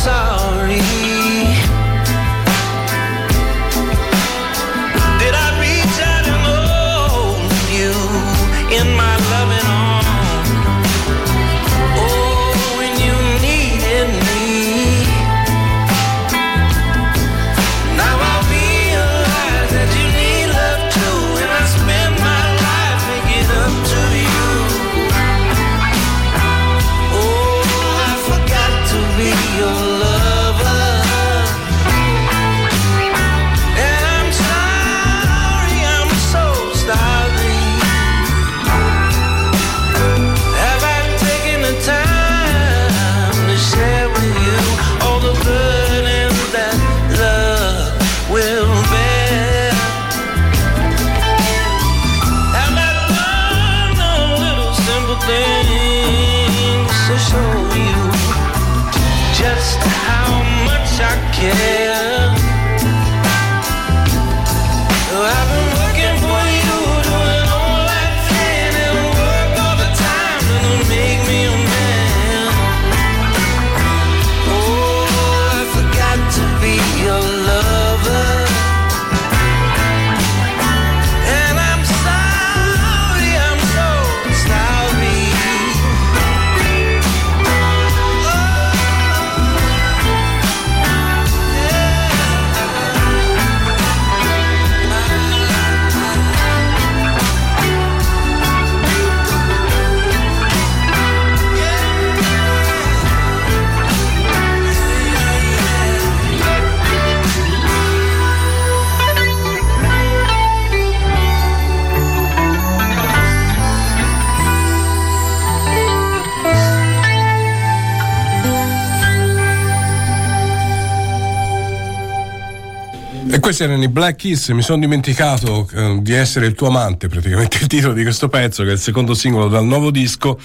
sun. Questi erano i Black Keys, mi sono dimenticato eh, di essere il tuo amante, praticamente il titolo di questo pezzo, che è il secondo singolo dal nuovo disco.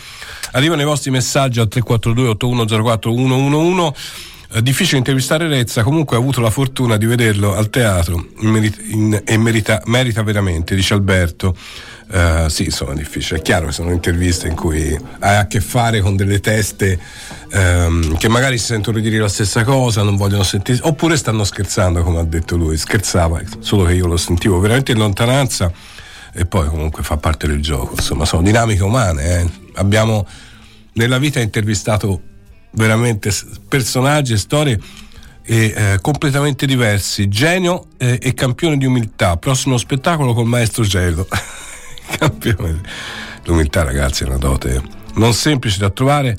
Arrivano i vostri messaggi al 342 8104 111 Eh, difficile intervistare Rezza, comunque ho avuto la fortuna di vederlo al teatro e merita, merita veramente, dice Alberto. Eh, sì, sono difficili. È chiaro che sono interviste in cui hai a che fare con delle teste ehm, che magari si sentono dire la stessa cosa, non vogliono sentire, oppure stanno scherzando, come ha detto lui. Scherzava, solo che io lo sentivo veramente in lontananza e poi comunque fa parte del gioco. Insomma, sono dinamiche umane. eh. Abbiamo nella vita intervistato veramente personaggi e storie e, eh, completamente diversi. Genio eh, e campione di umiltà. Prossimo spettacolo col maestro Gelo. [LAUGHS] [LAUGHS] campione. L'umiltà, ragazzi, è una dote non semplice da trovare.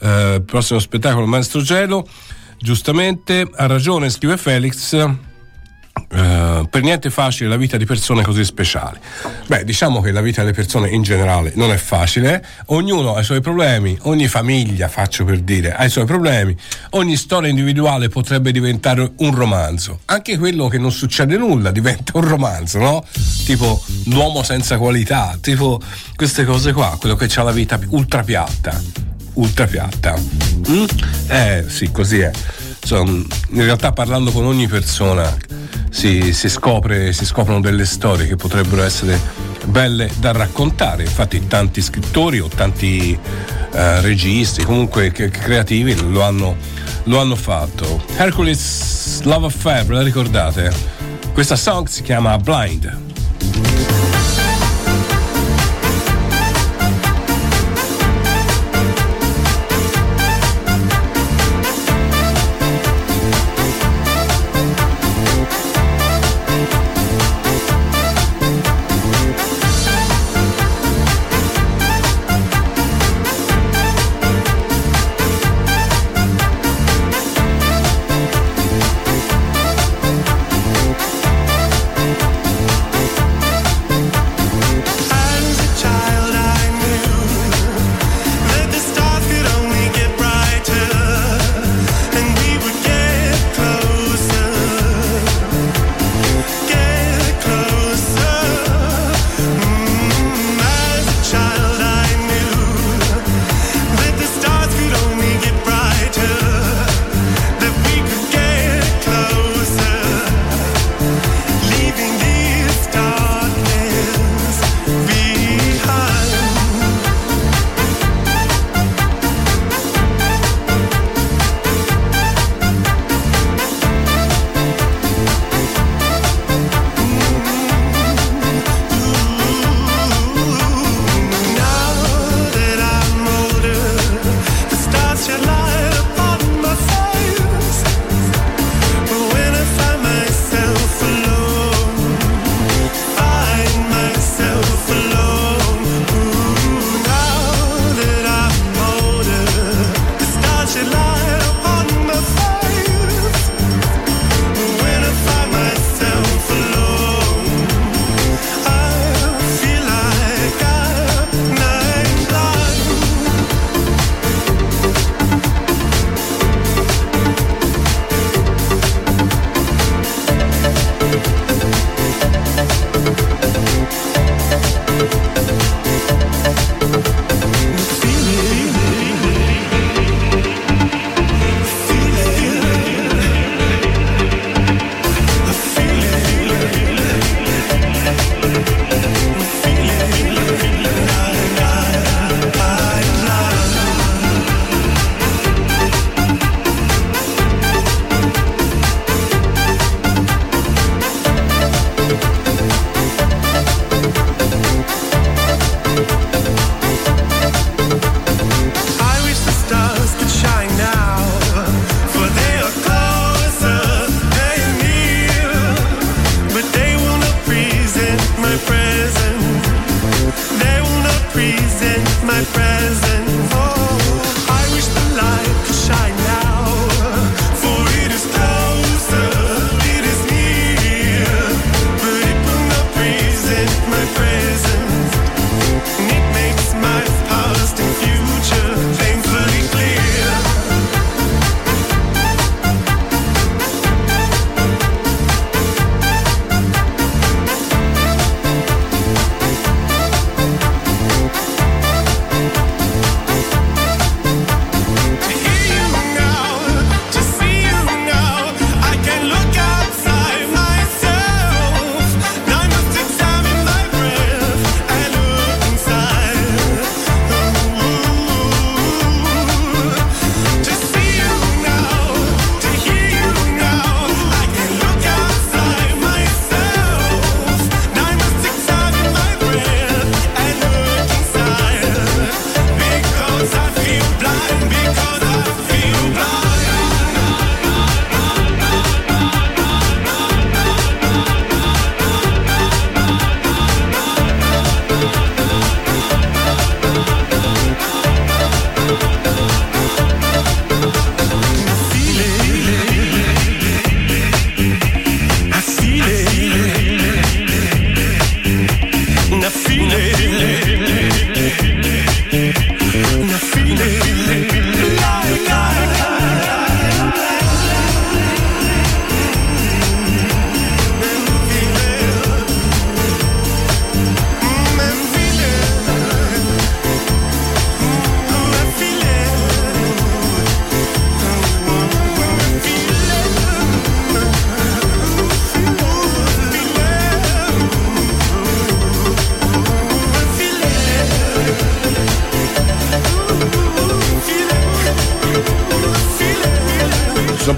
Eh, prossimo spettacolo maestro Gelo. Giustamente ha ragione, scrive Felix. Eh, per niente facile la vita di persone così speciali. Beh, diciamo che la vita delle persone in generale non è facile, ognuno ha i suoi problemi, ogni famiglia, faccio per dire, ha i suoi problemi, ogni storia individuale potrebbe diventare un romanzo, anche quello che non succede nulla diventa un romanzo, no? Tipo l'uomo senza qualità, tipo queste cose qua, quello che ha la vita ultra piatta, ultra piatta. Mm? Eh sì, così è. Insomma, in realtà parlando con ogni persona si, si scopre, si scoprono delle storie che potrebbero essere belle da raccontare. Infatti tanti scrittori o tanti eh, registi, comunque creativi lo hanno, lo hanno fatto. Hercules Love Affair, ve la ricordate? Questa song si chiama. Blind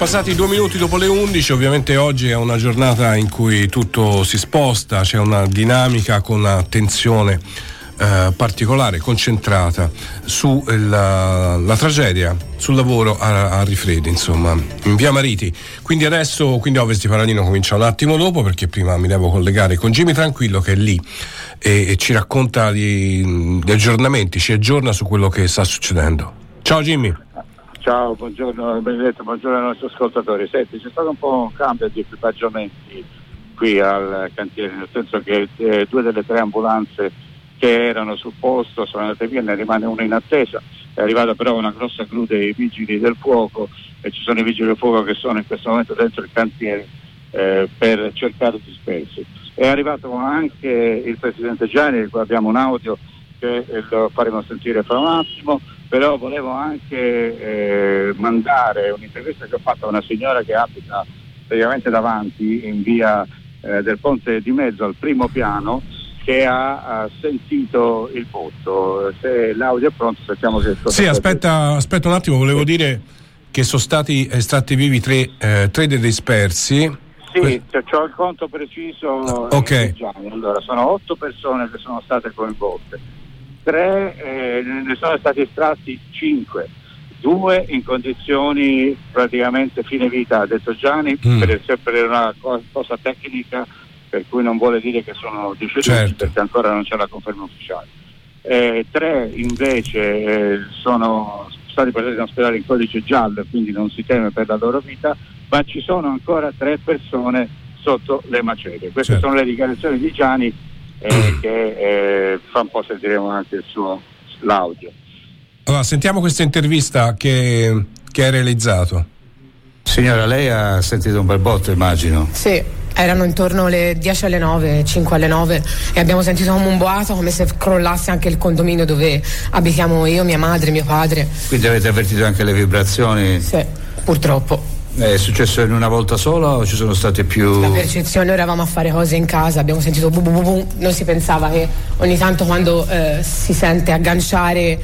passati due minuti dopo le 11, ovviamente oggi è una giornata in cui tutto si sposta, c'è una dinamica con attenzione eh, particolare, concentrata sulla la tragedia, sul lavoro a, a Rifredi, insomma, in via Mariti. Quindi adesso, quindi Ovest di Paradino comincia un attimo dopo perché prima mi devo collegare con Jimmy Tranquillo che è lì e, e ci racconta di, di aggiornamenti, ci aggiorna su quello che sta succedendo. Ciao Jimmy. Ciao, buongiorno Benedetto, buongiorno ai nostri ascoltatori. Senti, c'è stato un po' un cambio di equipaggiamenti qui al cantiere, nel senso che eh, due delle tre ambulanze che erano sul posto sono andate via, ne rimane una in attesa. È arrivata però una grossa gru dei vigili del fuoco e ci sono i vigili del fuoco che sono in questo momento dentro il cantiere eh, per cercare dispersi. È arrivato anche il Presidente Gianni, abbiamo un audio che eh, lo faremo sentire fra un attimo, però volevo anche eh, mandare un'intervista che ho fatto a una signora che abita praticamente davanti in via eh, del ponte di mezzo al primo piano che ha, ha sentito il voto. Se l'audio è pronto sappiamo che Sì, aspetta, aspetta un attimo, volevo dire che sono stati estratti vivi tre, eh, tre dei dispersi. Sì, cioè, ho il conto preciso. Ok. Gianni. Allora, sono otto persone che sono state coinvolte. Tre, eh, ne sono stati estratti cinque. Due in condizioni praticamente fine vita, ha detto Gianni, Mm. per, per una co- cosa tecnica per cui non vuole dire che sono deceduti Certo. perché ancora non c'è la conferma ufficiale. Eh, tre invece eh, sono stati portati in ospedale in codice giallo quindi non si teme per la loro vita, ma ci sono ancora tre persone sotto le macerie. Queste Certo. sono le dichiarazioni di Gianni eh, che eh, fra un po' sentiremo anche il suo l'audio. Allora, sentiamo questa intervista che, che hai realizzato. Signora, lei ha sentito un bel botto, immagino. Sì, erano intorno alle 10 alle 9, 5 alle 9 e abbiamo sentito come un boato, come se crollasse anche il condominio dove abitiamo io, mia madre, mio padre. Quindi avete avvertito anche le vibrazioni? Sì, purtroppo. È successo in una volta sola o ci sono state più... La percezione, noi eravamo a fare cose in casa, abbiamo sentito bu bu bu bu, non si pensava che ogni tanto quando eh, si sente agganciare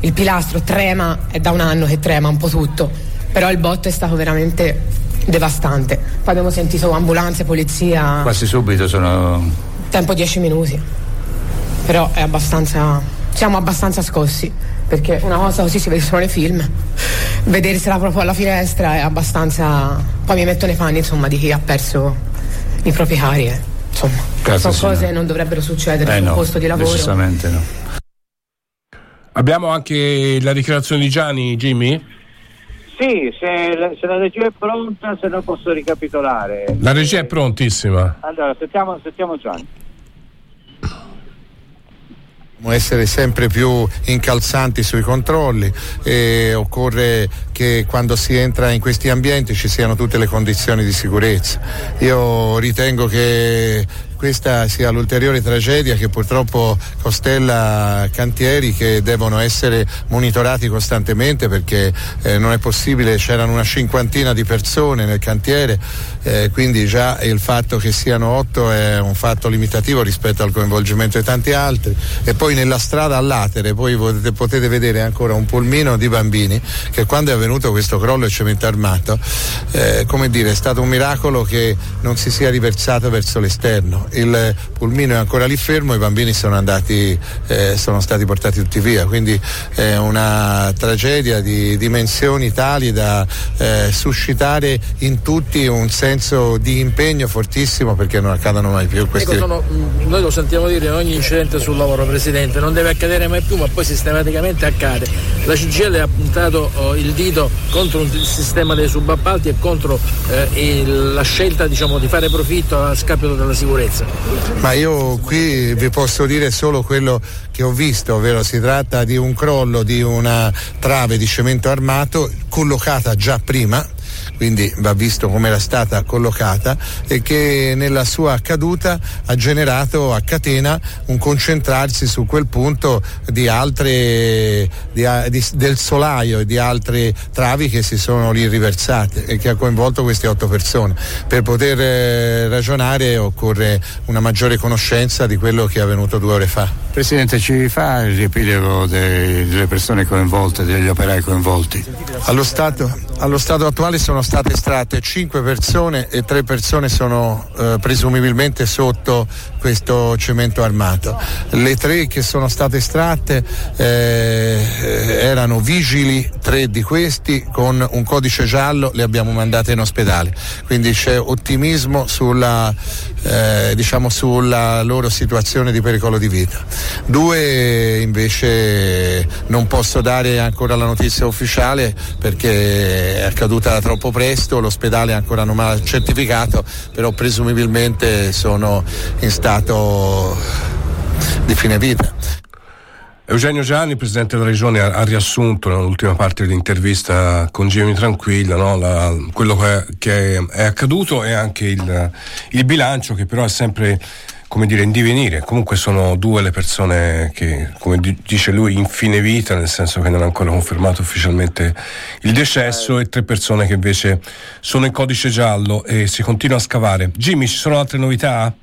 il pilastro trema, è da un anno che trema un po' tutto, però il botto è stato veramente devastante. Poi abbiamo sentito ambulanze, polizia, Quasi subito sono... tempo 10 minuti, però è abbastanza, siamo abbastanza scossi, perché una cosa così si vede solo nei film, vedersela proprio alla finestra è abbastanza, poi mi metto nei panni insomma di chi ha perso i propri cari. eh. Insomma, Grazie, sono cose che non dovrebbero succedere Eh sul no, posto di lavoro. decisamente no. Abbiamo anche la dichiarazione di Gianni, Jimmy? Sì, se la, se la regia è pronta, se no posso ricapitolare. La regia è prontissima. Allora, sentiamo, sentiamo Gianni. Essere sempre più incalzanti sui controlli e occorre che quando si entra in questi ambienti ci siano tutte le condizioni di sicurezza. Io ritengo che questa sia l'ulteriore tragedia che purtroppo costella cantieri che devono essere monitorati costantemente perché eh, non è possibile, c'erano una cinquantina di persone nel cantiere, eh, quindi già il fatto che siano otto è un fatto limitativo rispetto al coinvolgimento di tanti altri e poi nella strada a latere poi potete, potete vedere ancora un pulmino di bambini che quando è avvenuto questo crollo di cemento armato. Eh, come dire è stato un miracolo che non si sia riversato verso l'esterno. Il pulmino è ancora lì fermo i bambini sono andati eh, sono stati portati tutti via. Quindi è una tragedia di dimensioni tali da eh, suscitare in tutti un senso di impegno fortissimo perché non accadano mai più questi Ecco, sono- mh, noi lo sentiamo dire in ogni incidente sul lavoro, Presidente, non deve accadere mai più, ma poi sistematicamente accade. La CGL ha puntato oh, il dito contro un- il sistema dei subappalti e contro eh, la scelta diciamo, di fare profitto a scapito della sicurezza. Ma io qui vi posso dire solo quello che ho visto, ovvero si tratta di un crollo di una trave di cemento armato collocata già prima quindi va visto come era stata collocata e che nella sua caduta ha generato a catena un concentrarsi su quel punto di altre di di- del solaio e di altre travi che si sono lì riversate e che ha coinvolto queste otto persone. Per poter eh, ragionare occorre una maggiore conoscenza di quello che è avvenuto due ore fa. Presidente, ci fa il riepilogo dei- delle persone coinvolte, degli operai coinvolti? Allo stato, allo stato attuale sono sono state estratte 5 persone e 3 persone sono eh, presumibilmente sotto questo cemento armato. Le tre che sono state estratte eh, erano vigili, tre di questi con un codice giallo le abbiamo mandate in ospedale, quindi c'è ottimismo sulla, eh, diciamo sulla loro situazione di pericolo di vita. Due invece non posso dare ancora la notizia ufficiale perché è accaduta troppo presto, l'ospedale ancora non ha certificato, però presumibilmente sono in stato di fine vita. Eugenio Gianni, Presidente della Regione, ha, ha riassunto nell'ultima parte dell'intervista con Jimmy Tranquilla no, la, quello che, che, è accaduto e anche il, il bilancio che però è sempre come dire, in divenire. Comunque sono due le persone che, come dice lui, in fine vita, nel senso che non ha ancora confermato ufficialmente il decesso, e tre persone che invece sono in codice giallo e si continua a scavare. Jimmy, ci sono altre novità?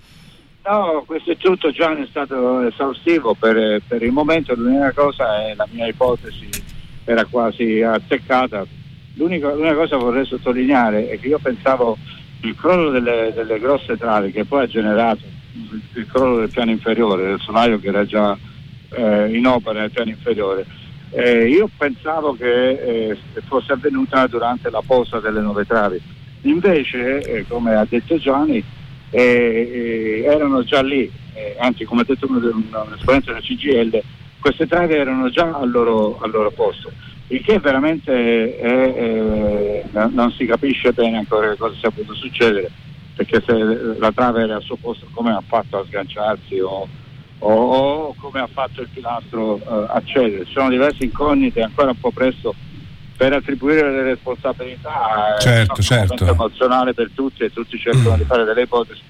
No, questo è tutto, Gianni è stato esaustivo per, per il momento, l'unica cosa è la mia ipotesi era quasi azzeccata. L'unica, l'unica cosa che vorrei sottolineare è che io pensavo il crollo delle, delle grosse travi che poi ha generato il, il crollo del piano inferiore, del solaio che era già eh, in opera nel piano inferiore. Eh, io pensavo che eh, fosse avvenuta durante la posa delle nuove travi. Invece, eh, come ha detto Gianni, eh, erano già lì, eh, anzi come ha detto uno, un, un esponente della CGL, queste travi erano già al loro, al loro posto, il che veramente è, non si capisce bene ancora cosa sia potuto succedere, perché se la trave era al suo posto come ha fatto a sganciarsi o, o, o come ha fatto il pilastro eh, accedere. Ci sono diverse incognite, ancora un po' presto per attribuire le responsabilità certo, è certo. emozionale per tutti e tutti cercano di fare delle ipotesi.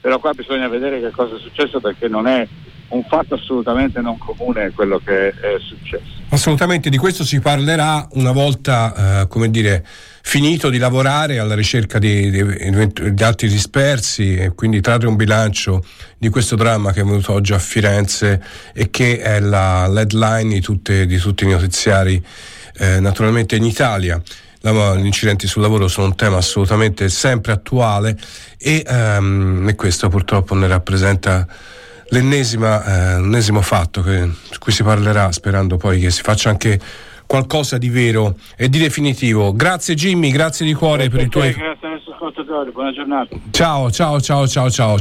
Però qua bisogna vedere che cosa è successo perché non è un fatto assolutamente non comune quello che è successo. Assolutamente di questo si parlerà una volta eh, come dire finito di lavorare alla ricerca di, di, di altri dispersi e quindi trarre un bilancio di questo dramma che è venuto oggi a Firenze e che è la headline di, tutte, di tutti i notiziari eh, naturalmente in Italia. Gli incidenti sul lavoro sono un tema assolutamente sempre attuale e, um, e questo purtroppo ne rappresenta l'ennesimo eh, fatto che, di cui si parlerà sperando poi che si faccia anche qualcosa di vero e di definitivo. Grazie Jimmy, grazie di cuore grazie per i tuoi... Grazie ai nostri ascoltatori, buona giornata. Ciao, ciao, ciao, ciao, ciao.